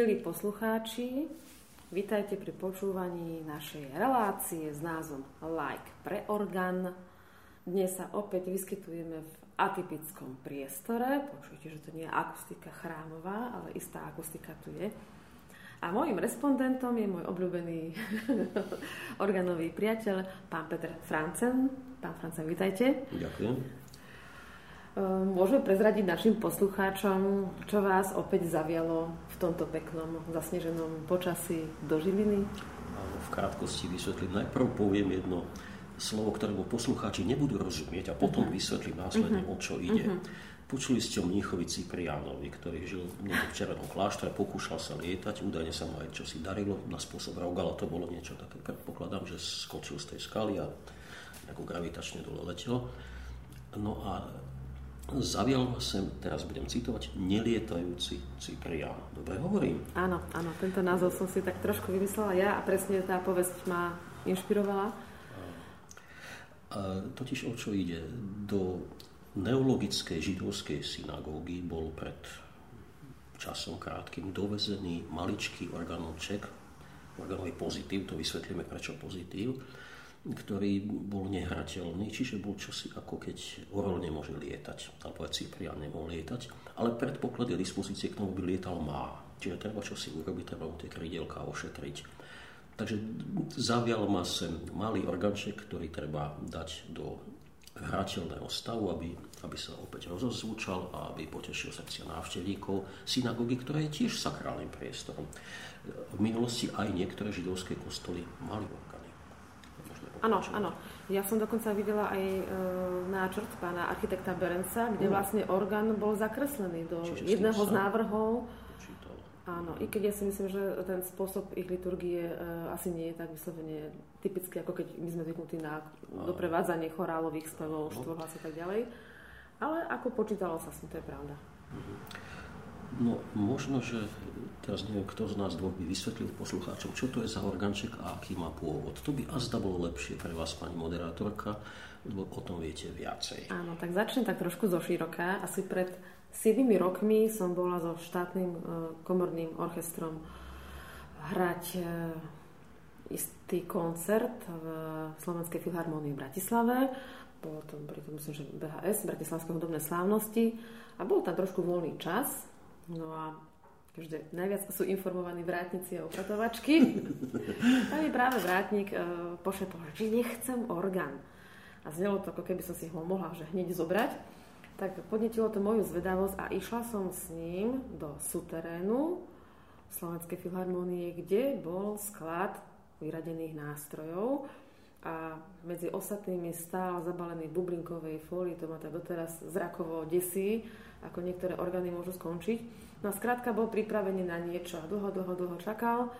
Milí poslucháči, vítajte pri počúvaní našej relácie s názvom Like pre orgán. Dnes sa opäť vyskytujeme v atypickom priestore. Počujete, že to nie je akustika chrámová, ale istá akustika tu je. A môjim respondentom je môj obľúbený organový priateľ, pán Peter Francen. Pán Francen, vítajte. Ďakujem. Môžeme prezradiť našim poslucháčom, čo vás opäť zavialo tomto peknom, zasneženom počasí do Žiliny? Áno, v krátkosti vysvetlím. Najprv poviem jedno slovo, ktorému poslucháči nebudú rozumieť a potom uh-huh. vysvetlím následne, uh-huh. o čo ide. Uh-huh. Počuli ste o mníchovi Cipriánovi, ktorý žil v Červenom kláštore, pokúšal sa lietať, údajne sa mu aj čosi darilo na spôsob Raugala, to bolo niečo také, predpokladám, že skočil z tej skaly a ako gravitačne dole letel. No a Zavial sem, teraz budem citovať, nelietajúci Cyprian. Dobre hovorím? Áno, áno, tento názov som si tak trošku vymyslela ja a presne tá povesť ma inšpirovala. A, totiž o čo ide? Do neologickej židovskej synagógy bol pred časom krátkým dovezený maličký organoček, organový pozitív, to vysvetlíme prečo pozitív, ktorý bol nehrateľný, čiže bol čosi ako keď orol nemôže lietať, alebo aj Cyprian nemohol lietať, ale predpoklady dispozície k tomu by lietal má. Čiže treba čosi urobiť, treba mu tie krydielka ošetriť. Takže zavial ma sem malý organček, ktorý treba dať do hrateľného stavu, aby, aby sa opäť rozozvučal a aby potešil srdcia návštevníkov synagógy, ktoré je tiež sakrálnym priestorom. V minulosti aj niektoré židovské kostoly mali Áno, áno. Ja som dokonca videla aj e, náčrt pána architekta Berenca, kde mm. vlastne orgán bol zakreslený do Čiže jedného z návrhov. Počítal. Áno, i keď ja si myslím, že ten spôsob ich liturgie e, asi nie je tak vyslovene typický, ako keď my sme zvyknutí na doprevádzanie chorálových spevov, štvorhlas a tak ďalej. Ale ako počítalo sa s tým, to je pravda. Mm-hmm. No, možno, že teraz neviem, kto z nás dvoch by vysvetlil poslucháčom, čo to je za organček a aký má pôvod. To by azda bolo lepšie pre vás, pani moderátorka, lebo o tom viete viacej. Áno, tak začnem tak trošku zo široká. Asi pred 7 rokmi som bola so štátnym e, komorným orchestrom hrať e, istý koncert v Slovenskej filharmónii v Bratislave. Bolo to, to myslím, že BHS, Bratislavské hudobné slávnosti. A bol tam trošku voľný čas, No a vždy najviac sú informovaní vrátnici a upratovačky. a mi práve vrátnik uh, pošepol, že nechcem orgán. A znelo to, ako keby som si ho mohla že hneď zobrať. Tak podnetilo to moju zvedavosť a išla som s ním do suterénu Slovenskej filharmónie, kde bol sklad vyradených nástrojov a medzi ostatnými stál zabalený bublinkovej fólii, to ma tak doteraz zrakovo desí, ako niektoré orgány môžu skončiť. No a skrátka bol pripravený na niečo a dlho, dlho, dlho čakal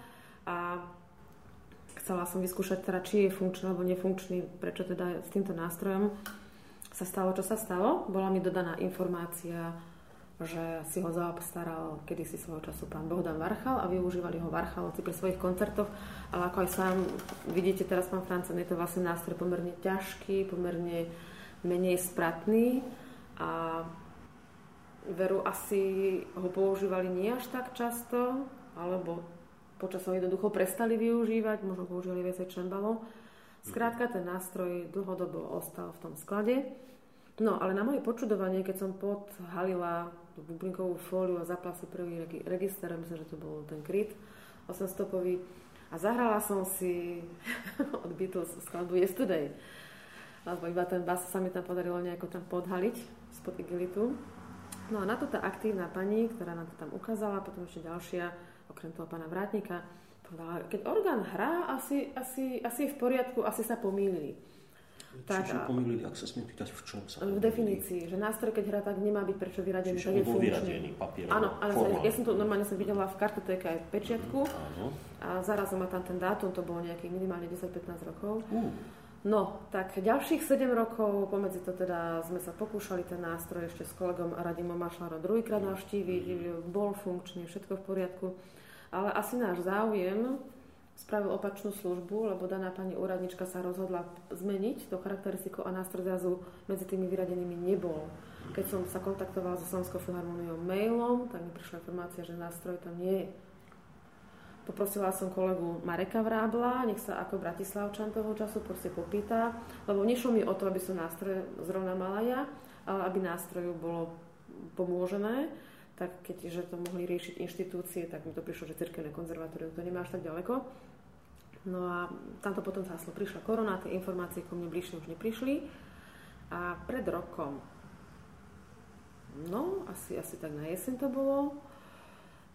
a chcela som vyskúšať teda, či je funkčný alebo nefunkčný, prečo teda s týmto nástrojom sa stalo, čo sa stalo. Bola mi dodaná informácia, že si ho zaobstaral kedysi svojho času pán Bohdan Varchal a využívali ho Varchalovci pri svojich koncertoch, ale ako aj sám vidíte teraz, pán Francen, je to vlastne nástroj pomerne ťažký, pomerne menej spratný a veru asi ho používali nie až tak často, alebo počas ho jednoducho prestali využívať, možno používali viacej čembalo. Skrátka ten nástroj dlhodobo ostal v tom sklade. No, ale na moje počudovanie, keď som podhalila tú bublinkovú fóliu a zapla si prvý register, myslím, že to bol ten kryt 8-stopový, a zahrala som si od Beatles skladbu Yesterday. Alebo iba ten bas sa mi tam podarilo nejako tam podhaliť spod igelitu. No a na to tá aktívna pani, ktorá nám to tam ukázala, potom ešte ďalšia, okrem toho pána Vrátnika, povedala, keď orgán hrá, asi, asi, asi je v poriadku, asi sa pomýlili. Tak, Čiže pomýlili, ak sa smiem pýtať, v čom sa V definícii, že nástroj, keď hrá, tak nemá byť prečo vyradený, Čiže tak je vyradený papierom, Áno, ale formálne. ja som to normálne som videla v kartotéke aj pečiatku mm, áno. a zarazom ma tam ten dátum, to bolo nejakých minimálne 10-15 rokov. Uh. No, tak ďalších 7 rokov, pomedzi to teda sme sa pokúšali ten nástroj ešte s kolegom Radimom Mašlárom druhýkrát navštíviť, bol funkčný, všetko v poriadku, ale asi náš záujem spravil opačnú službu, lebo daná pani úradnička sa rozhodla zmeniť to charakteristiku a nástroj zrazu medzi tými vyradenými nebol. Keď som sa kontaktovala so Slovenskou filharmóniou mailom, tak mi prišla informácia, že nástroj tam nie je. Poprosila som kolegu Mareka Vrábla, nech sa ako Bratislavčan toho času proste popýta, lebo nešlo mi o to, aby som nástroje zrovna mala ja, ale aby nástroju bolo pomôžené, tak keďže to mohli riešiť inštitúcie, tak mi to prišlo, že cirkevné konzervatórium to nemá až tak ďaleko. No a tamto potom záslo prišla korona, tie informácie ku mne bližšie už neprišli. A pred rokom, no asi, asi tak na jeseň to bolo,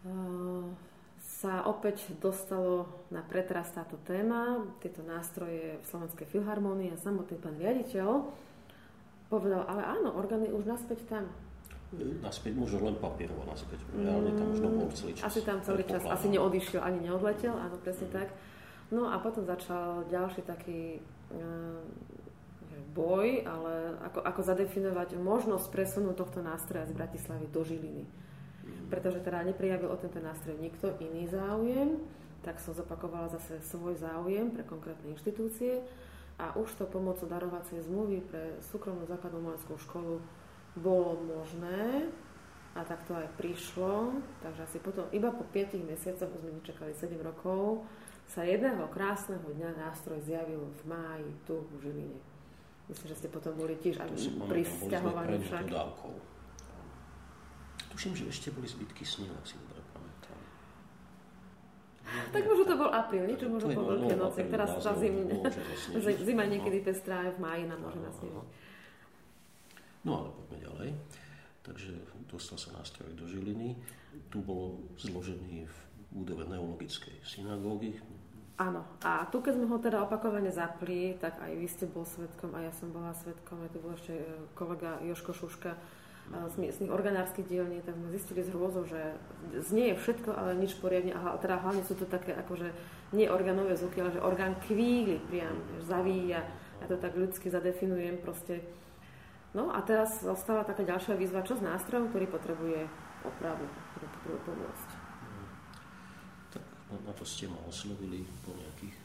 uh, sa opäť dostalo na pretras táto téma, tieto nástroje v Slovenskej filharmónii a samotný pán riaditeľ povedal, ale áno, orgány už naspäť tam. Naspäť možno len papierovo naspäť, reálne tam možno bol celý čas. Asi tam celý čas, asi neodišiel ani neodletel, áno, presne tak. No a potom začal ďalší taký uh, boj, ale ako, ako zadefinovať možnosť presunu tohto nástroja z Bratislavy do Žiliny pretože teda neprijavil o tento nástroj nikto iný záujem, tak som zopakovala zase svoj záujem pre konkrétne inštitúcie a už to pomocou darovacej zmluvy pre súkromnú základnú umeleckú školu bolo možné a tak to aj prišlo. Takže asi potom, iba po 5 mesiacoch, už sme nečakali 7 rokov, sa jedného krásneho dňa nástroj zjavil v máji tu v Žiline. Myslím, že ste potom boli tiež aj pri sťahovaní však. Tuším, že ešte boli zbytky snehu, ak si dobre pamätám. Tak možno to bol apríl, niečo možno po Veľké noci. Teraz tá zim, zima niekedy pestrá v máji nám môže nasnežiť. No ale poďme ďalej. Takže dostal sa nástroj do Žiliny. Tu bol zložený v údove neologickej synagógy. Áno. A tu, keď sme ho teda opakovane zapli, tak aj vy ste bol svetkom a ja som bola svetkom. Aj tu bol ešte e, kolega Joško Šuška, z miestnych organárskych dielní, tak sme zistili z hrôzou, že znie všetko, ale nič poriadne. A teda hlavne sú to také akože nie orgánové zvuky, ale že orgán kvíli priam, zavíja. Ja to tak ľudsky zadefinujem proste. No a teraz ostala taká ďalšia výzva, čo s nástrojom, ktorý potrebuje opravu, ktorý potrebuje pomôcť. Tak na to ste ma oslovili po nejakých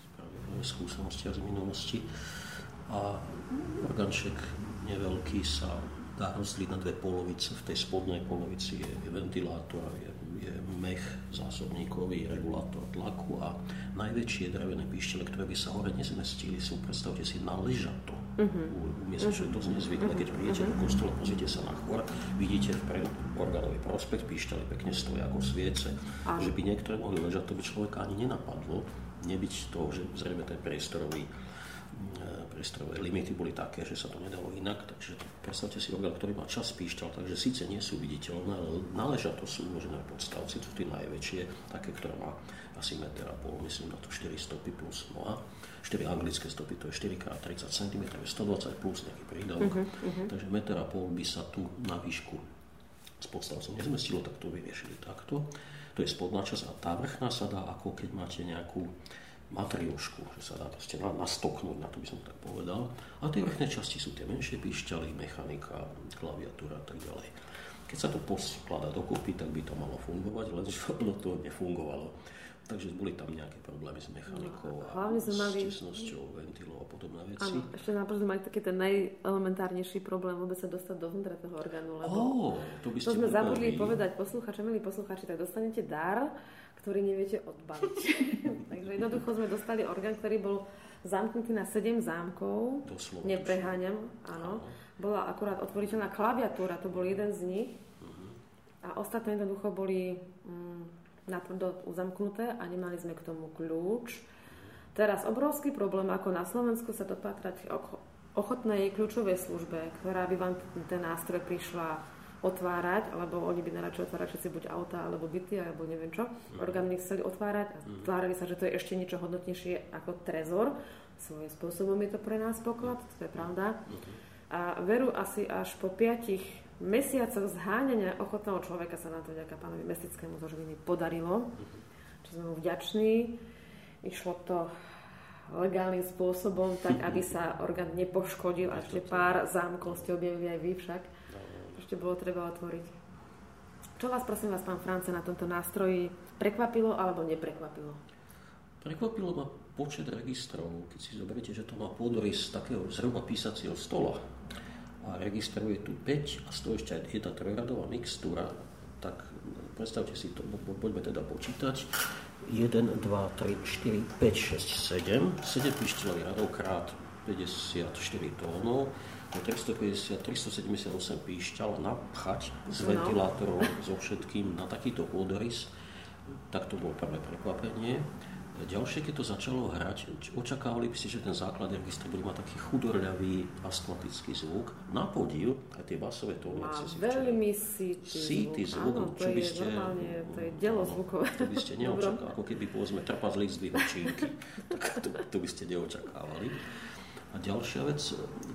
skúsenostiach z minulosti. A orgánček neveľký sa dá rozdeliť na dve polovice. V tej spodnej polovici je, ventilátor, je, je mech zásobníkový, regulátor tlaku a najväčšie drevené píštele, ktoré by sa hore nezmestili, sú, predstavte si, na ležato. Uh-huh. U, uh-huh. čo je dosť nezvykle, keď prídete uh-huh. do kostola, pozrite sa na chor, vidíte vpred orgánový prospekt, píštele pekne stojí ako sviece. Uh-huh. Že by niektoré mohli ležať, to by človeka ani nenapadlo, nebyť to, že zrejme ten priestorový priestorové limity boli také, že sa to nedalo inak, takže predstavte si orgán, ktorý má čas píšťal, takže síce nie sú viditeľné, ale náležia to sú uložené podstavci, sú tie najväčšie, také, ktoré má asi meter a pol, myslím na to 4 stopy plus noha. 4 anglické stopy, to je 4x30 cm, je 120 plus nejaký prídavok. Uh-huh, uh-huh. Takže meter a pol by sa tu na výšku s podstavcom nezmestilo, tak to vyriešili takto. To je spodná časť a tá vrchná sa dá, ako keď máte nejakú matriošku, že sa dá proste nastoknúť, na to by som tak povedal. A tie vrchné časti sú tie menšie píšťaly, mechanika, klaviatúra a tak ďalej. Keď sa to poskladá dokopy, tak by to malo fungovať, lenže ono to nefungovalo. Takže boli tam nejaké problémy s mechanikou no, a s mali... tesnosťou ventilov a podobné veci. Áno, ešte napríklad mali taký ten najelementárnejší problém vôbec sa dostať dovnútra toho orgánu. Lebo oh, to, by ste to sme zabudli povedať posluchačom, milí posluchači, tak dostanete dar, ktorý neviete odbaviť. Takže jednoducho sme dostali orgán, ktorý bol zamknutý na 7 zámkov. Doslova. Nepreháňam, áno. Bola akurát otvoriteľná klaviatúra, to bol jeden z nich. Uh-huh. A ostatné jednoducho boli mm, natvrdo uzamknuté a nemali sme k tomu kľúč. Teraz obrovský problém, ako na Slovensku sa dopatrať ochotnej kľúčovej službe, ktorá by vám ten nástroj prišla otvárať, alebo oni by najradšej otvárať všetci buď auta, alebo byty, alebo neviem čo. Mm. Orgány chceli otvárať a mm. tvárali sa, že to je ešte niečo hodnotnejšie ako trezor. Svojím spôsobom je to pre nás poklad, to je pravda. Mm-hmm. A veru asi až po piatich mesiacoch zháňania ochotného človeka sa nám to vďaka pánovi Mestickému zo Žiliny podarilo, čo sme mu vďační. Išlo to legálnym spôsobom, tak aby sa orgán nepoškodil a ešte pár zámkov ste objavili aj vy však ešte bolo treba otvoriť. Čo vás, prosím vás, pán France, na tomto nástroji prekvapilo alebo neprekvapilo? Prekvapilo ma počet registrov, keď si zoberiete, že to má pôdorys takého zhruba písacieho stola a registruje tu 5 a z toho ešte aj jedna trojradová mixtúra, tak predstavte si to, poďme teda počítať. 1, 2, 3, 4, 5, 6, 7. 7 pištelových radov krát 54 tónov. 350, 378 píšťal napchať z no. ventilátorov so všetkým na takýto pôdorys, tak to bolo prvé prekvapenie. Ďalšie, keď to začalo hrať, očakávali by ste, že ten základ registru bude mať taký chudorľavý astmatický zvuk. Na podiv, aj tie basové tóny. Má veľmi síty zvuk. Áno, to, čo by ste, normálne, to je delo zvukové. To by ste neočakávali, ako keby povedzme trpazlík zdvihol čínky. tak to, to by ste neočakávali. A ďalšia vec,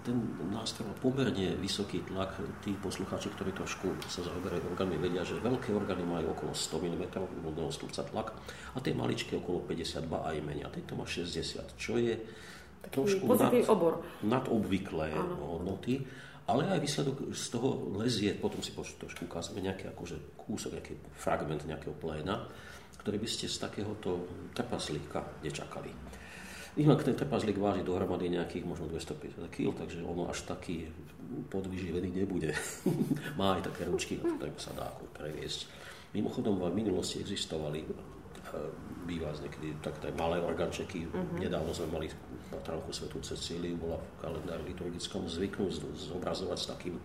ten nástroj má pomerne vysoký tlak. Tí poslucháči, ktorí trošku sa zaoberajú orgánmi, vedia, že veľké orgány majú okolo 100 mm vodného stupca tlak a tie maličké okolo 50 ba aj menej. A tento má 60, čo je Taký trošku nad, obor. nad obvyklé hodnoty. Ale aj výsledok z toho lezie, potom si trošku ukázame nejaký akože kúsok, nejaký fragment nejakého pléna, ktorý by ste z takéhoto trpaslíka nečakali. Inak ten trpaslík váži dohromady nejakých možno 250 kg, takže ono až taký podvyživený nebude. Má aj také ručky, na ktoré sa dá previesť. Mimochodom, v minulosti existovali e, býva niekedy také malé organčeky. Uh-huh. Nedávno sme mali na tránku Svetu Cecíliu, bola v kalendári liturgickom zvyknú zobrazovať s takým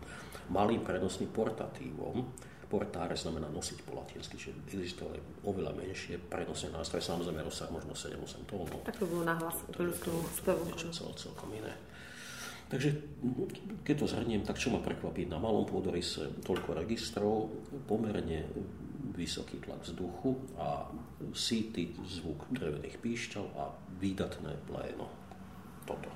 malým prenosným portatívom, Portáre znamená nosiť po latinsky, čiže existuje oveľa menšie prenosné nástroje, samozrejme rozsah možno 7-8 tónov. Tak to bolo nahlas k ľudskému spevu. Niečo cel, celkom iné. Takže keď to zhrniem, tak čo ma prekvapí na malom pôdorise toľko registrov, pomerne vysoký tlak vzduchu a síty zvuk drevených píšťal a výdatné pléno. Toto.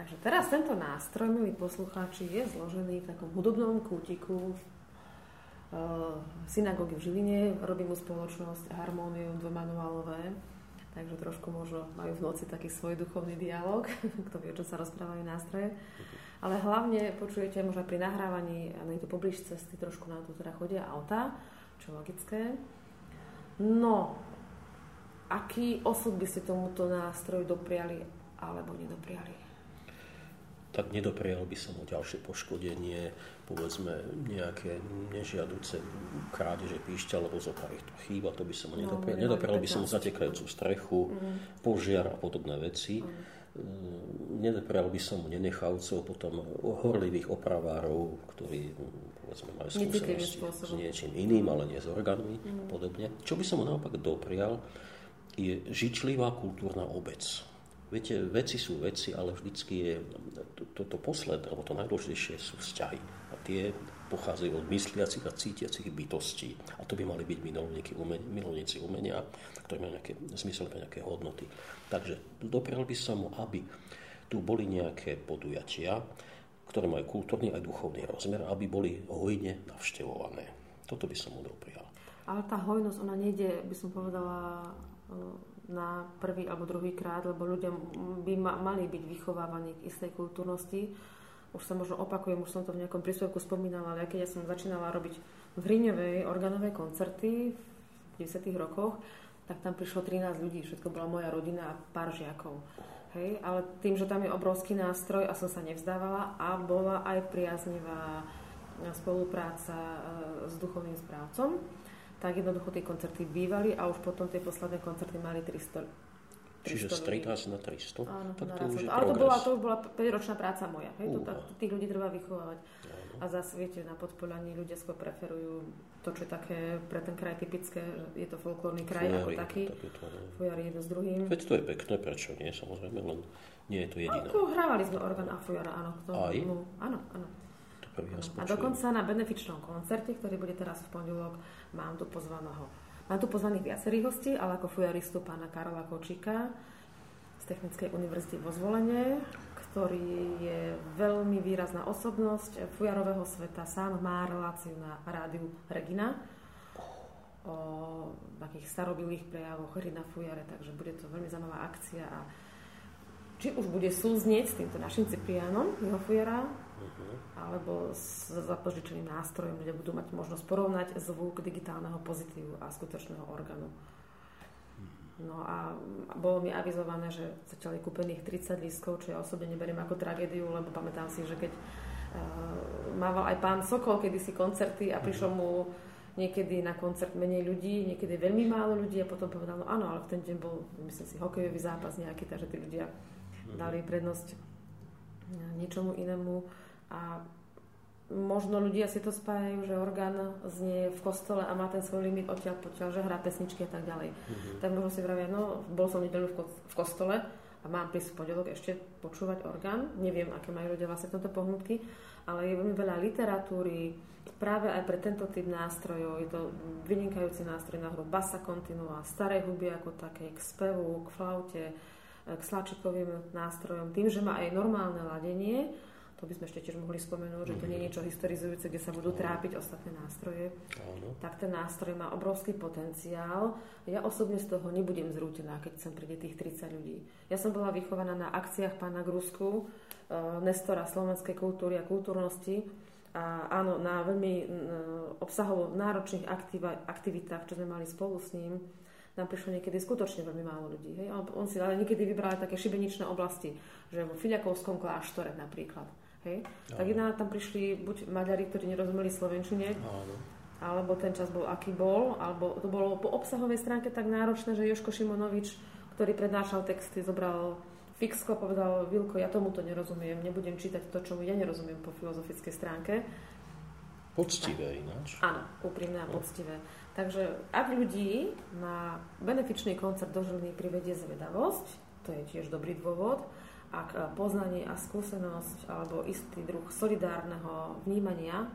Takže teraz tento nástroj, milí poslucháči, je zložený v takom hudobnom kútiku uh, synagógy v Žiline. Robí mu spoločnosť Harmónium dvomanuálové, takže trošku možno majú v noci taký svoj duchovný dialog, kto vie, čo sa rozprávajú nástroje. Ale hlavne počujete možno pri nahrávaní, ale to poblíž cesty, trošku na to teda chodia auta, čo logické. No, aký osud by ste tomuto nástroju dopriali alebo nedopriali? Tak nedoprial by som o ďalšie poškodenie, povedzme nejaké nežiaduce krádeže píšťa, alebo zo pár to chýba, to by som no, nedoprial. No, nedoprial by som zatekajúcu strechu, mm. požiar a podobné veci. Mm. Nedoprial by som nenechavcov, potom horlivých opravárov, ktorí povedzme majú skúsenosti s niečím iným, ale nie s orgánmi mm. podobne. Čo by som mu naopak doprial, je žičlivá kultúrna obec Viete, veci sú veci, ale vždycky je toto to, to posledné, alebo to najdôležitejšie sú vzťahy. A tie pochádzajú od mysliacich a cítiacich bytostí. A to by mali byť milovníci umenia, milovníci umenia ktorí majú nejaké, zmysel pre nejaké hodnoty. Takže doprial by som mu, aby tu boli nejaké podujatia, ktoré majú kultúrny aj duchovný rozmer, aby boli hojne navštevované. Toto by som mu doprial. Ale tá hojnosť, ona nejde, by som povedala, na prvý alebo druhý krát, lebo ľudia by ma, mali byť vychovávaní k istej kultúrnosti. Už sa možno opakujem, už som to v nejakom príspevku spomínala, ale keď ja som začínala robiť v Hriňovej organové koncerty v 90. rokoch, tak tam prišlo 13 ľudí, všetko bola moja rodina a pár žiakov. Hej, ale tým, že tam je obrovský nástroj a som sa nevzdávala a bola aj priaznivá spolupráca e, s duchovným správcom, tak jednoducho tie koncerty bývali a už potom tie posledné koncerty mali 300 Čiže z 13 na 300? Áno, tak to už je Ale to bola, to bola 5-ročná práca moja. Hej? To, tých ľudí treba vychovávať. Áno. A zase, viete, na podpolaní ľudia skôr preferujú to, čo je také pre ten kraj typické, je to folklórny kraj Fujari, ako taký. Fujari jedno s druhým. Veď to je pekné, prečo nie, samozrejme, len nie je to jediné. Ako hrávali sme orgán a fujara, áno. To, Aj? No, áno, áno. A dokonca na benefičnom koncerte, ktorý bude teraz v pondelok, mám tu pozvaného. Mám tu pozvaných viacerých hostí, ale ako fujaristu pána Karola Kočíka z Technickej univerzity vo Zvolenie, ktorý je veľmi výrazná osobnosť fujarového sveta. Sám má reláciu na rádiu Regina o takých starobilých prejavoch hry na fujare, takže bude to veľmi zaujímavá akcia a či už bude súznieť s týmto našim Ciprianom, jeho fujara, uh-huh. alebo s zapožičeným nástrojom, kde budú mať možnosť porovnať zvuk digitálneho pozitívu a skutočného orgánu. No a bolo mi avizované, že zatiaľ je kúpených 30 lístkov, čo ja osobne neberiem ako tragédiu, lebo pamätám si, že keď uh, mával aj pán Sokol kedysi koncerty a prišlo mu niekedy na koncert menej ľudí, niekedy veľmi málo ľudí a potom povedal, no áno, ale v ten deň bol, myslím si, hokejový zápas nejaký, takže tí ľudia dali prednosť niečomu inému a možno ľudia si to spájajú, že orgán znie v kostole a má ten svoj limit odtiaľ potiaľ, že hrá pesničky a tak ďalej. Mm-hmm. Tak možno si vravia, no bol som nedelu v kostole a mám prísť v pondelok ešte počúvať orgán. Neviem, aké majú ľudia vlastne tomto pohnutky, ale je veľmi veľa literatúry práve aj pre tento typ nástrojov. Je to vynikajúci nástroj na hru basa continua, starej huby ako také, k spevu, k flaute, k slačikovým nástrojom. Tým, že má aj normálne ladenie, to by sme ešte tiež mohli spomenúť, že to nie je niečo historizujúce, kde sa budú trápiť ostatné nástroje, Áno. tak ten nástroj má obrovský potenciál. Ja osobne z toho nebudem zrútená, keď sem príde tých 30 ľudí. Ja som bola vychovaná na akciách pána Grusku, uh, Nestora slovenskej kultúry a kultúrnosti, a áno, na veľmi uh, obsahovo náročných aktivitách, čo sme mali spolu s ním, nám prišlo niekedy skutočne veľmi málo ľudí. Hej? On si ale niekedy vybral také šibeničné oblasti, že vo Filiakovskom kláštore napríklad Hej? Tak jedna tam prišli buď Maďari, ktorí nerozumeli slovenčine, Áno. alebo ten čas bol aký bol, alebo to bolo po obsahovej stránke tak náročné, že Joško Šimonovič, ktorý prednášal texty, zobral fixko a povedal, Vilko, ja tomuto nerozumiem, nebudem čítať to, čo ja nerozumiem po filozofickej stránke. Poctivé ináč. Áno, úprimné a no. poctivé. Takže ak ľudí na benefičný koncert do Žiliny privedie zvedavosť, to je tiež dobrý dôvod, ak e, poznanie a skúsenosť alebo istý druh solidárneho vnímania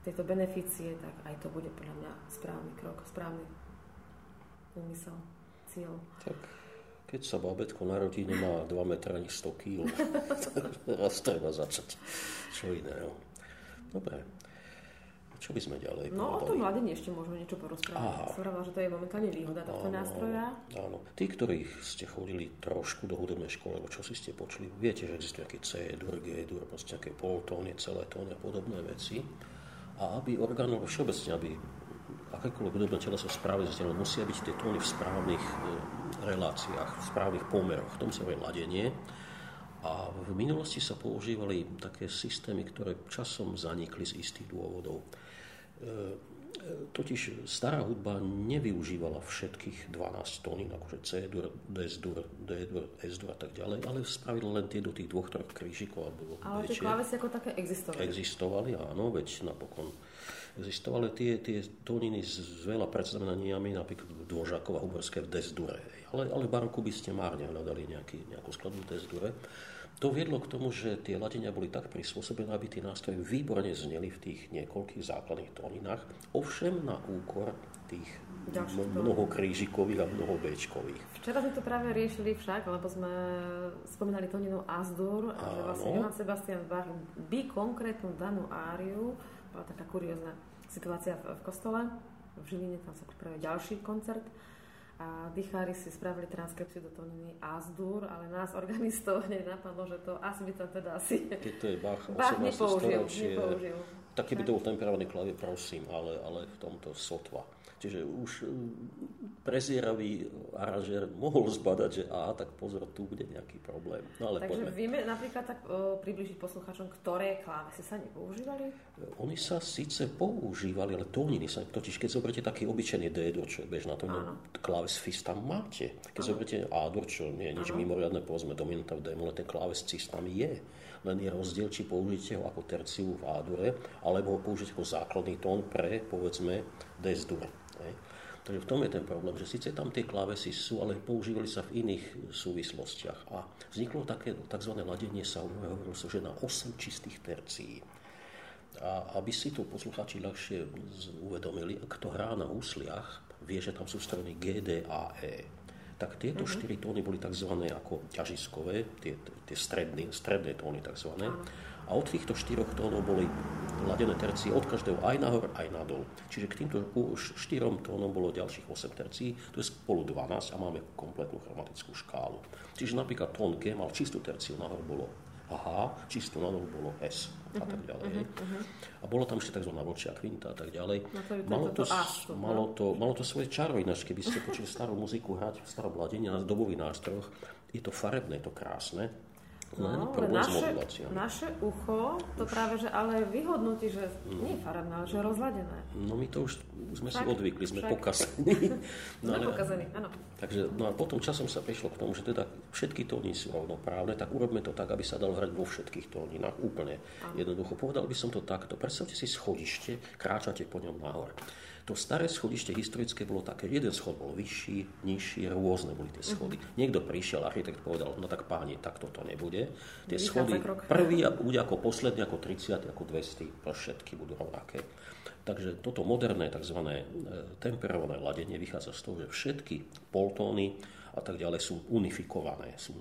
tejto beneficie, tak aj to bude podľa mňa správny krok, správny úmysel, cieľ. Tak keď sa babetko narodí, nemá 2 metra ani 100 kg. Raz treba začať. Čo iné, no. Dobre. Čo by sme ďalej No povedali? o tom mladení ešte môžeme niečo porozprávať. Som že to je momentálne výhoda tohto áno, nástroja. Áno. Tí, ktorí ste chodili trošku do hudobnej školy, alebo čo si ste počuli, viete, že existuje nejaké C, dur, G, dur, proste nejaké poltóny, celé tóny a podobné veci. A aby orgán, všeobecne, aby akékoľvek hudobné telo sa správne zaznelo, musia byť tie tóny v správnych e, reláciách, v správnych pomeroch. V tom sa hovorí ladenie. A v minulosti sa používali také systémy, ktoré časom zanikli z istých dôvodov. E, e, totiž stará hudba nevyužívala všetkých 12 tóny, akože C-dur, D-dur, D-dur, S-dur a tak ďalej, ale spravili len tie do tých dvoch, troch krížikov. Ale tie klávesy ako také existovali? Existovali, áno, veď napokon existovali tie, tie tóniny s veľa predznamenaniami, napríklad Dvožákov a Humorské v Desdure. Ale, ale v baroku by ste márne hľadali nejaký, nejakú skladbu Desdure. To viedlo k tomu, že tie ladenia boli tak prispôsobené, aby tie nástroje výborne zneli v tých niekoľkých základných tóninách, ovšem na úkor tých Ďalších mnoho krížikových a mnoho béčkových. Včera sme to práve riešili však, lebo sme spomínali tóninu Asdur a že vlastne Johann Sebastian Bach by konkrétnu danú áriu bola taká kuriózna situácia v, v kostole. V Žiline tam sa pripravuje ďalší koncert a dýchári si spravili transkripciu do tóniny Asdur, ale nás organistov hneď napadlo, že to asi by tam teda asi... Keď to je Bach, Bach nepoužil, nepoužil. Taký by to bol temperovaný klavier, prosím, ale, ale v tomto sotva. Čiže už mm, prezieravý aranžér mohol zbadať, že a tak pozor, tu bude nejaký problém. No, ale Takže poďme. vieme napríklad tak o, približiť poslucháčom, ktoré klávesy sa nepoužívali? Oni sa síce používali, ale tóniny sa, totiž keď zoberiete taký obyčajný D-dur, čo je bežná tónina, kláves Fis tam máte. Keď zoberiete A-dur, čo nie je nič Áno. mimoriadne, povedzme dominanta v D-mole, ten kláves Cis tam je. Len je rozdiel, či použijete ho ako terciu v A-dure, alebo ho použijete ako základný tón pre, povedzme, D-dur. Takže v tom je ten problém, že síce tam tie klávesy sú, ale používali sa v iných súvislostiach. A vzniklo také tzv. ladenie sa, hovorilo sa, že na 8 čistých tercií. A aby si to poslucháči ľahšie uvedomili, kto hrá na úsliach, vie, že tam sú strany G, D a E. Tak tieto uh-huh. štyri tóny boli tzv. ako ťažiskové, tie, tie stredné, stredné tóny tzv. Uh-huh. A od týchto štyroch tónov boli ladené tercie od každého aj nahor, aj nadol. Čiže k týmto štyrom tónom bolo ďalších 8 tercií, to je spolu 12 a máme kompletnú chromatickú škálu. Čiže napríklad tón G mal čistú terciu, nahor bolo H, čistú nadol bolo S a tak mhm, ďalej. Uh-huh, uh-huh. A bolo tam ešte tzv. vočia kvinta a tak ďalej. No to malo, to, to, to, malo, to, malo to svoje čaro, ináč keby ste počuli starú muziku hrať v starom hladení na dobových nástrojoch, je to farebné, je to krásne, No, ale naše, naše ucho to práve, že ale vyhodnutí, že mm. nie farebné, ale že rozladené. No my to už sme však, si odvykli, sme však. pokazení. No, sme pokazení, áno. Takže, no a potom časom sa prišlo k tomu, že teda všetky tóny sú rovnoprávne, tak urobme to tak, aby sa dalo hrať vo všetkých tóninách úplne. Áno. Jednoducho, povedal by som to takto. Predstavte si schodište, kráčate po ňom nahor. To staré schodište historické bolo také, jeden schod bol vyšší, nižší, rôzne boli tie schody. Uh-huh. Niekto prišiel, architekt povedal, no tak páni, tak toto nebude. Tie Vychádza schody, krok. prvý bude ako posledný, ako 30, ako 200, všetky budú rovnaké. Takže toto moderné tzv. E, temperované ladenie vychádza z toho, že všetky poltóny a tak ďalej sú unifikované, sú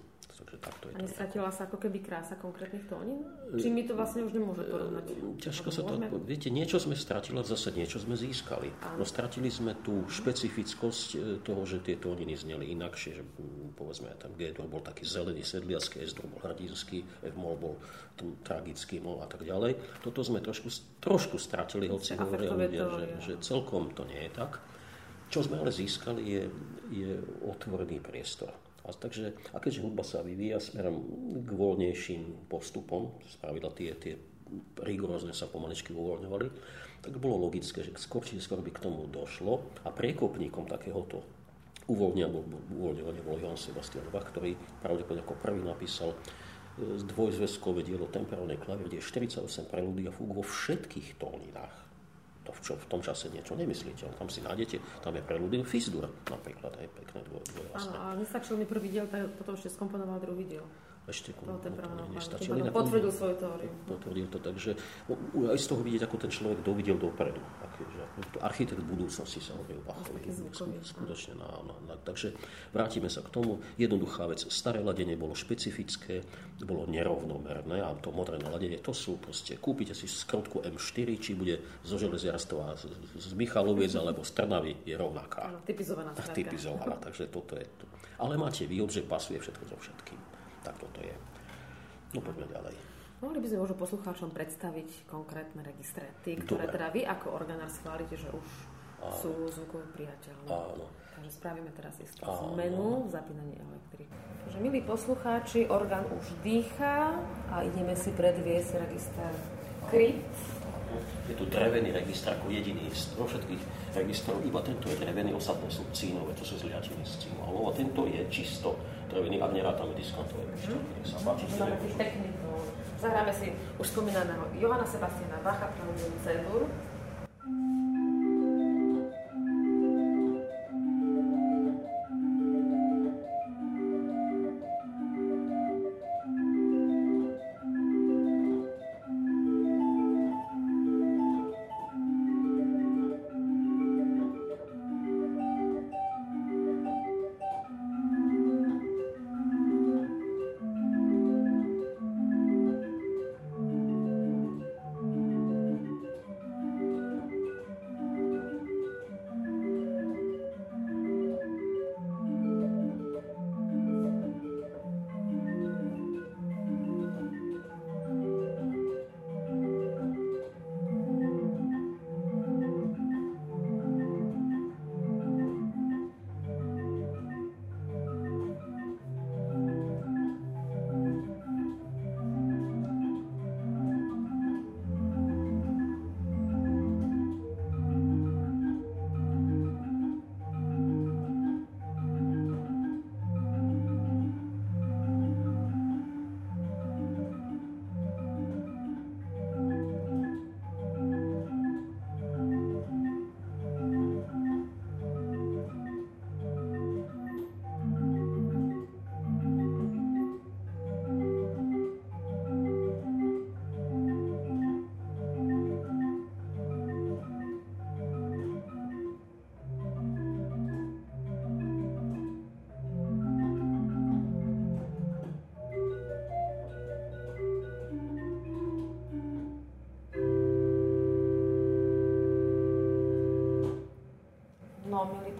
Takže takto je a nestratila sa ako keby krása konkrétnych tónin? Či mi to vlastne už nemôže porovnať? Ťažko sa to... Viete, niečo sme stratili, zase niečo sme získali. Áno. No stratili sme tú špecifickosť e, toho, že tie tóniny zneli inakšie. Že, povedzme, ten G bol taký zelený, sedliacký, S bol hrdinský, F bol tragický mol a tak ďalej. Toto sme trošku, trošku stratili, hoci hovoria ľudia, že, že celkom to nie je tak. Čo sme ale získali, je, je otvorený priestor a, takže, a keďže hudba sa vyvíja smerom k voľnejším postupom, spravidla tie, tie rigorózne sa pomaličky uvoľňovali, tak bolo logické, že skôr či skôr by k tomu došlo a priekopníkom takéhoto uvoľnenia uvoľňovania bol Johann Sebastian Bach, ktorý pravdepodobne ako prvý napísal e, dvojzväzkové dielo temperálnej klavír, kde je 48 prelúdy a fúk vo všetkých tóninách to v, čo, v tom čase niečo nemyslíte. Tam si nájdete, tam je preludin Fisdur napríklad, aj pekné dvoj, Áno, a nestačil mi prvý diel, potom ešte skomponoval druhý diel. Ešte to nestačilo. Potvrdil svoju teóriu. Potvrdil to, takže aj z toho vidieť, ako ten človek dovidel dopredu. Aký, že, architekt budúcnosti sa hovoril Bachovi. Skutočne, na, na, na, takže vrátime sa k tomu. Jednoduchá vec. Staré ladenie bolo špecifické, bolo nerovnomerné a to moderné ladenie, to sú proste, kúpite si skrotku M4, či bude zo Železiarstva, z, z Michaloviec alebo z Trnavy, je rovnaká. typizovaná. Typizovaná, takže toto je to. Ale máte výhod, že pasuje všetko so všetkým. Tak toto je. No poďme ďalej. Mohli by sme možno poslucháčom predstaviť konkrétne registre, tie, ktoré Dobre. teda vy ako orgánár schválite, že už Áno. sú zvukovo priateľné. Áno. Takže spravíme teraz istú Áno. zmenu v zapínaní elektriky. Takže milí poslucháči, orgán už dýcha a ideme si predviesť register KRIT. Je tu drevený register ako jediný vo všetkých registrov. Iba tento je drevený, ostatné sú cínové, to sú zliatiny z cínov. A tento je čisto drevený, ak nerátame diskontové sa páči. Máme tých technikov. Zahráme si už spomínaného Johana Sebastiana Bacha, Preludium C-dur.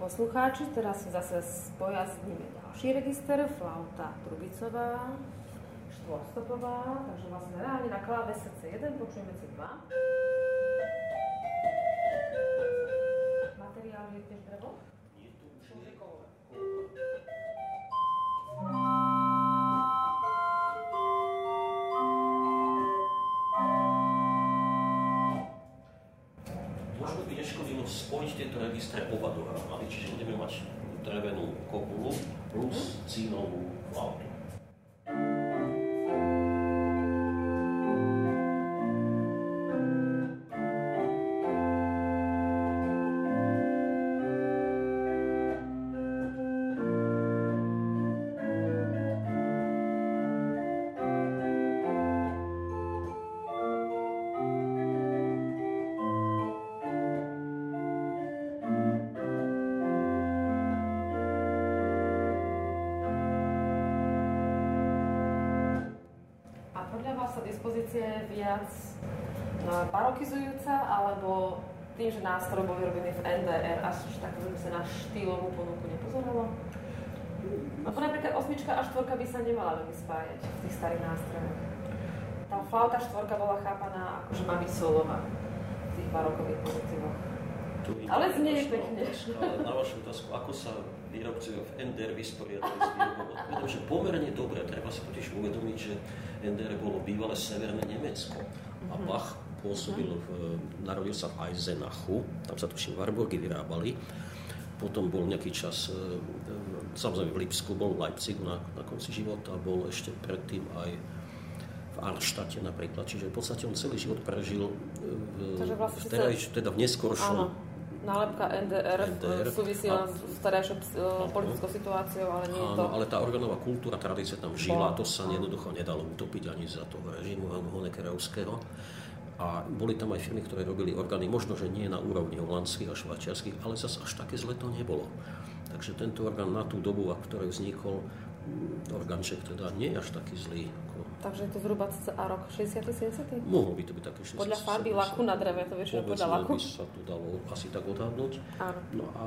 poslucháči, teraz si zase spojazníme ďalší register, flauta trubicová, štvorstopová, takže vlastne reálne na klávesece 1 počujeme si 2. tieto registre oba dohromady, čiže budeme mať drevenú kopulu plus cínovú flautu. Že nástroj bol vyrobený v NDR, až tak by sa na štýlovú ponuku nepozoralo? Lebo napríklad osmička a štvorka by sa nemala veľmi spájať v tých starých nástrojoch. Tá flauta štvorka bola chápaná ako, že má byť solová v tých barokových pozitívoch. Ale znie pekne. Na vašu otázku, ako sa výrobci v NDR vysporiadali s výrobou odpadov, že pomerne dobre, treba si totiž uvedomiť, že NDR bolo bývalé severné Nemecko a mhm. Bach pôsobil, v, narodil sa v Eisenachu, tam sa tuším Warburgy vyrábali, potom bol nejaký čas, e, e, samozrejme v Lipsku, bol v Leipzigu na, na konci života, bol ešte predtým aj v Arštate napríklad, čiže v podstate on celý život prežil v, vlastne v, teda, teda v neskoršom nálepka NDR, NDR súvisí len s terajšou politickou situáciou, ale nie je to... ale tá organová kultúra, tradícia tam žila, to sa jednoducho nedalo utopiť ani za toho režimu Honeckerovského. A boli tam aj firmy, ktoré robili orgány, možno, že nie na úrovni holandských a švajčiarských, ale zase až také zle to nebolo. Takže tento orgán na tú dobu, v ktorej vznikol, orgánček teda nie je až taký zlý. Takže je to zhruba a rok 60 70 Mohlo by to byť také 60 Podľa farby laku na dreve, to vieš, podľa laku. by sa to dalo asi tak odhadnúť. Áno. No a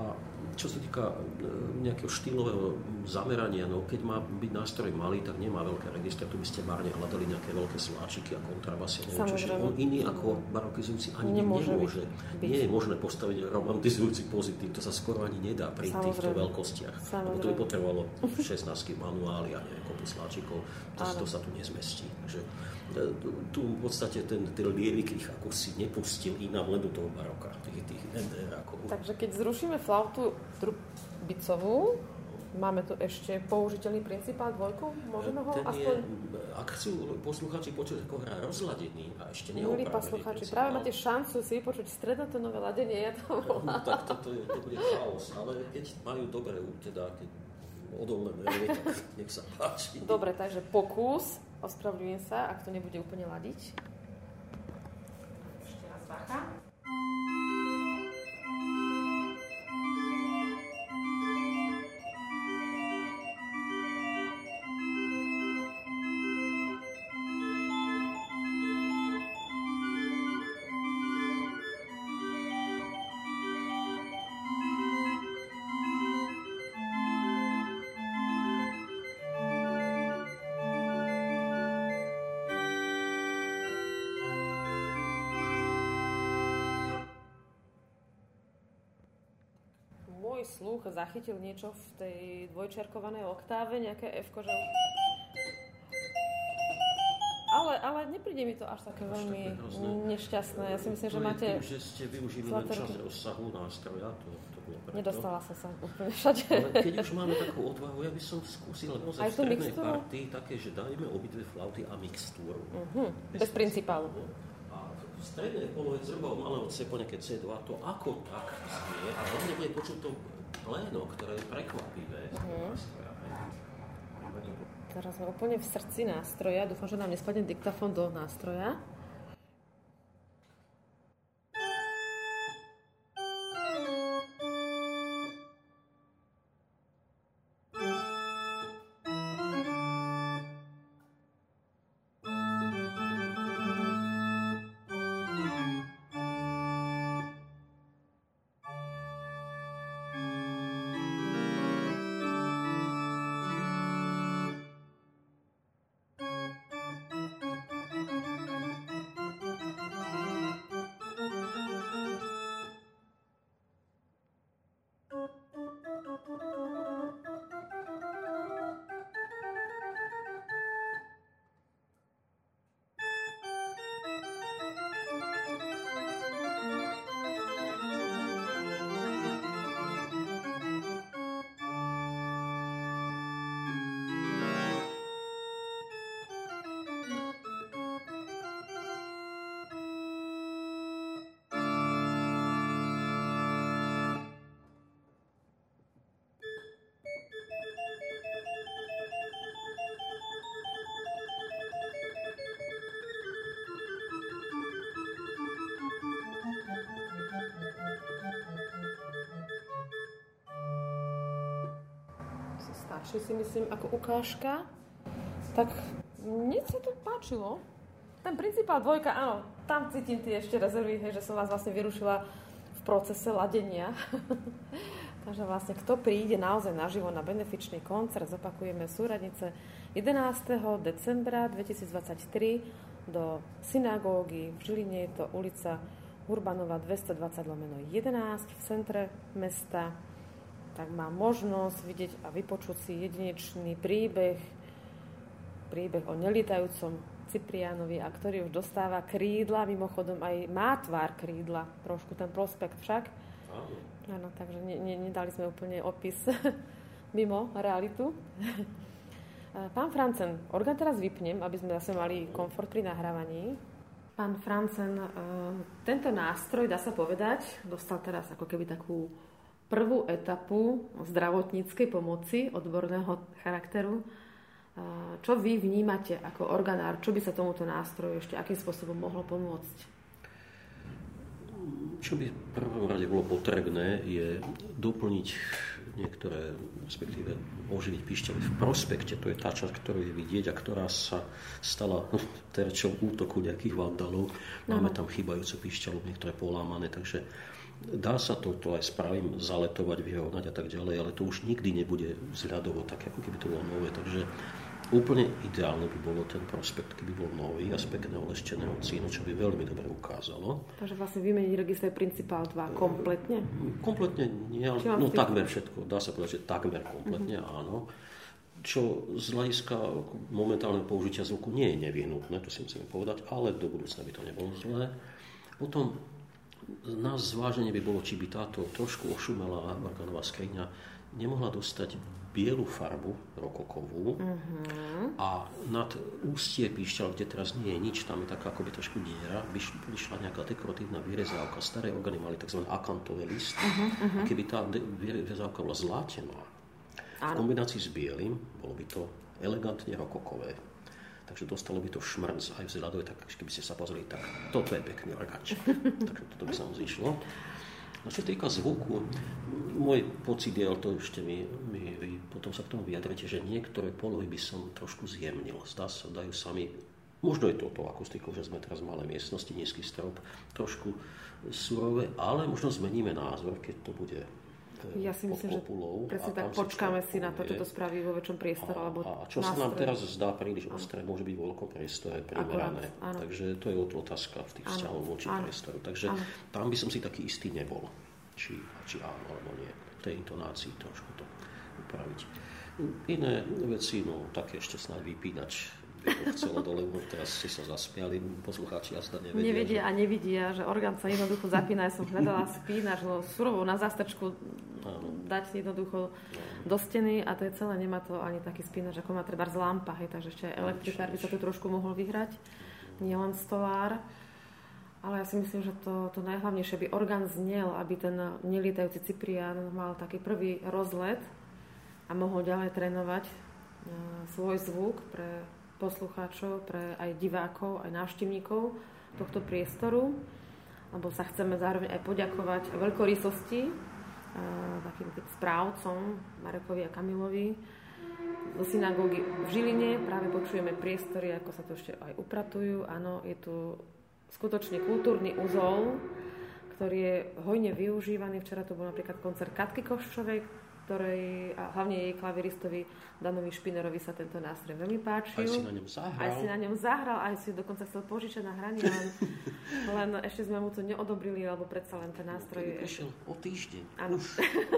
čo sa týka e, nejakého štýlového zamerania, no keď má byť nástroj malý, tak nemá veľké registre, tu by ste márne hľadali nejaké veľké sláčiky a kontrabasy. Čiže on iný ako barokizujúci ani nemôže. nemôže. Byť. Nie je možné postaviť romantizujúci pozitív, to sa skoro ani nedá pri Samozrejme. týchto veľkostiach. Lebo to by potrebovalo 16 manuály a neviem, sláčikov, to, to sa tu nezmestí. Takže e, tu v podstate ten, ten lievik ich ako si nepustil inám len do toho baroka, tých, tých NDR-ákov. Takže keď zrušíme flautu trubicovú, Máme tu ešte použiteľný principál dvojku? Môžeme ho Ten aspoň... Je, ak chcú poslucháči počuť, ako hrá rozladený a ešte neopravený. Milí poslucháči, práve máte šancu si počuť strednotónové ladenie, ja to volám. No, tak toto je, to bude chaos, ale keď majú dobré, teda keď odolné nervy, tak nech sa páči. Dobre, takže pokus, ospravedlňujem sa, ak to nebude úplne ladiť. Ešte raz bacha. Sluch zachytil niečo v tej dvojčerkovanej oktáve, nejaké F, že... Ale, ale nepríde mi to až také až veľmi také nešťastné. Ja si myslím, že máte... Tým, že ste využili len časť rozsahu nástroja, to, to bolo preto. Nedostala som sa úplne všade. Ale keď už máme takú odvahu, ja by som skúsil naozaj v strednej partii také, že dajme obidve flauty a mixtúru. Uh-huh. Bez, Bez principálu. A v strednej polohe zhruba malého C po nejaké C2 to ako tak znie a hlavne bude počuť to pléno, ktoré je prekvapivé. Uh-huh. Teraz sme úplne v srdci nástroja. Dúfam, že nám nespadne diktafón do nástroja. Či si myslím ako ukážka, tak mne sa to páčilo. Ten principál dvojka, áno, tam cítim tie ešte rezervy, hej, že som vás vlastne vyrušila v procese ladenia. Takže vlastne, kto príde naozaj naživo na benefičný koncert, zopakujeme súradnice 11. decembra 2023 do synagógy v Žiline, je to ulica Urbanova 220 lomeno 11 v centre mesta tak má možnosť vidieť a vypočuť si jedinečný príbeh, príbeh o nelietajúcom Ciprianovi, a ktorý už dostáva krídla, mimochodom aj má tvár krídla, trošku ten prospekt však. Áno. Áno, takže ne, ne, nedali sme úplne opis mimo realitu. Pán Francen, orgán teraz vypnem, aby sme zase mali komfort pri nahrávaní. Pán Francen, e, tento nástroj, dá sa povedať, dostal teraz ako keby takú prvú etapu zdravotníckej pomoci odborného charakteru. Čo vy vnímate ako organár? Čo by sa tomuto nástroju ešte akým spôsobom mohlo pomôcť? Čo by v prvom rade bolo potrebné, je doplniť niektoré, respektíve oživiť píšťaly v prospekte. To je tá časť, ktorú je vidieť a ktorá sa stala terčom útoku nejakých vandalov. Máme tam chýbajúcu píšťalu, niektoré polámané, takže dá sa toto aj spravím zaletovať, vyrovnať a tak ďalej, ale to už nikdy nebude vzhľadovo také, ako keby to bolo nové. Takže Úplne ideálne by bolo ten prospekt, keby bol nový a z pekného lešteného cínu, čo by veľmi dobre ukázalo. Takže vlastne vymeniť register Principál 2 kompletne? Kompletne nie, ale no, takmer všetko. Dá sa povedať, že takmer kompletne, uh-huh. áno. Čo z hľadiska momentálneho použitia zvuku nie je nevyhnutné, to si musíme povedať, ale do budúcna by to nebolo zlé. Potom nás zváženie by bolo, či by táto trošku ošumelá organová skriňa nemohla dostať bielu farbu rokokovú uh-huh. a nad ústie píšťal, kde teraz nie je nič, tam je taká akoby trošku diera, by šla nejaká dekoratívna vyrezávka. Staré orgány mali tzv. akantové list. Uh-huh, a keby tá vyrezávka bola zlátená, v kombinácii s bielým, bolo by to elegantne rokokové. Takže dostalo by to šmrnc aj vzhľadové, tak keby ste sa pozreli, tak toto je pekný orgánček. Takže toto by sa mu zišlo. No čo týka zvuku, môj pocit je, ale to ešte mi, mi, vy potom sa k tomu vyjadrite, že niektoré polohy by som trošku zjemnil. Zdá sa, dajú sami, možno je to to akustikou, že sme teraz v malej miestnosti, nízky strop, trošku surové, ale možno zmeníme názor, keď to bude ja si myslím, že presne tak počkáme si na to, čo to spraví vo väčšom priestore. A, alebo a čo nástroj. sa nám teraz zdá príliš ostré, môže byť vo veľkom priestore primerané. Takže to je otázka v tých vzťahov voči priestoru. Takže áno. tam by som si taký istý nebol, či, či áno alebo nie. V tej intonácii trošku to upraviť. Iné veci, no také ešte snáď vypínač chcelo dole, teraz si sa zasmiali, poslucháči jasne nevedia. Nevedia že... a nevidia, že orgán sa jednoducho zapína. Ja som hľadala spínač, no surovo na zastačku dať jednoducho do steny a to je celé, nemá to ani taký spínač, ako má treba z lampa, hej, takže ešte elektrikár by sa tu trošku mohol vyhrať, nielen stolár. Ale ja si myslím, že to, to najhlavnejšie by orgán znel, aby ten nelietajúci Cyprian mal taký prvý rozlet a mohol ďalej trénovať e, svoj zvuk pre poslucháčov, pre aj divákov, aj návštevníkov tohto priestoru, lebo sa chceme zároveň aj poďakovať veľkorysosti takým tým správcom Marekovi a Kamilovi zo synagógy v Žiline. Práve počujeme priestory, ako sa to ešte aj upratujú. Áno, je tu skutočne kultúrny úzol, ktorý je hojne využívaný. Včera to bol napríklad koncert Katky Koščovej, ktorej, a hlavne jej klaviristovi Danovi Špinerovi sa tento nástroj veľmi páčil. Aj si na ňom zahral. Aj si na ňom zahral, aj si dokonca chcel požičať na hranie, len, len ešte sme mu to neodobrili, alebo predsa len ten nástroj... Prišiel o týždeň. Áno.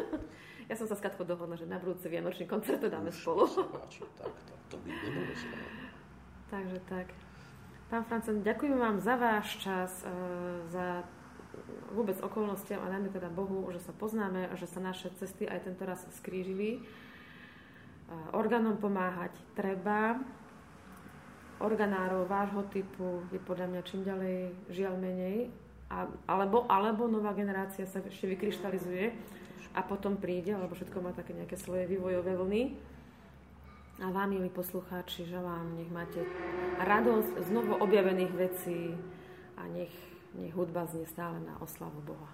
ja som sa s Katkou dohodla, že na budúci vianočný koncert to dáme Už spolu. Páči, tak, tak, to by nebolo Takže tak. Pán Francen, ďakujem vám za váš čas, e, za vôbec okolnostiam a najmä teda Bohu, že sa poznáme a že sa naše cesty aj tento raz skrížili. Orgánom pomáhať treba. Organárov vášho typu je podľa mňa čím ďalej žiaľ menej. A, alebo, alebo nová generácia sa ešte vykryštalizuje a potom príde, lebo všetko má také nejaké svoje vývojové vlny. A vám, milí poslucháči, želám, nech máte radosť z novo objavených vecí a nech nech hudba znie stále na oslavu Boha.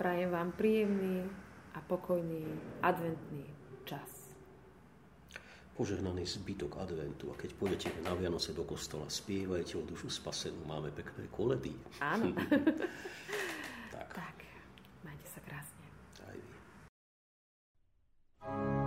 Prajem vám príjemný a pokojný adventný čas. Požehnaný zbytok adventu a keď pôjdete na Vianoce do kostola, spievajte o dušu spasenú, máme pekné koledy. Áno. tak. tak, majte sa krásne. Aj vy. thank you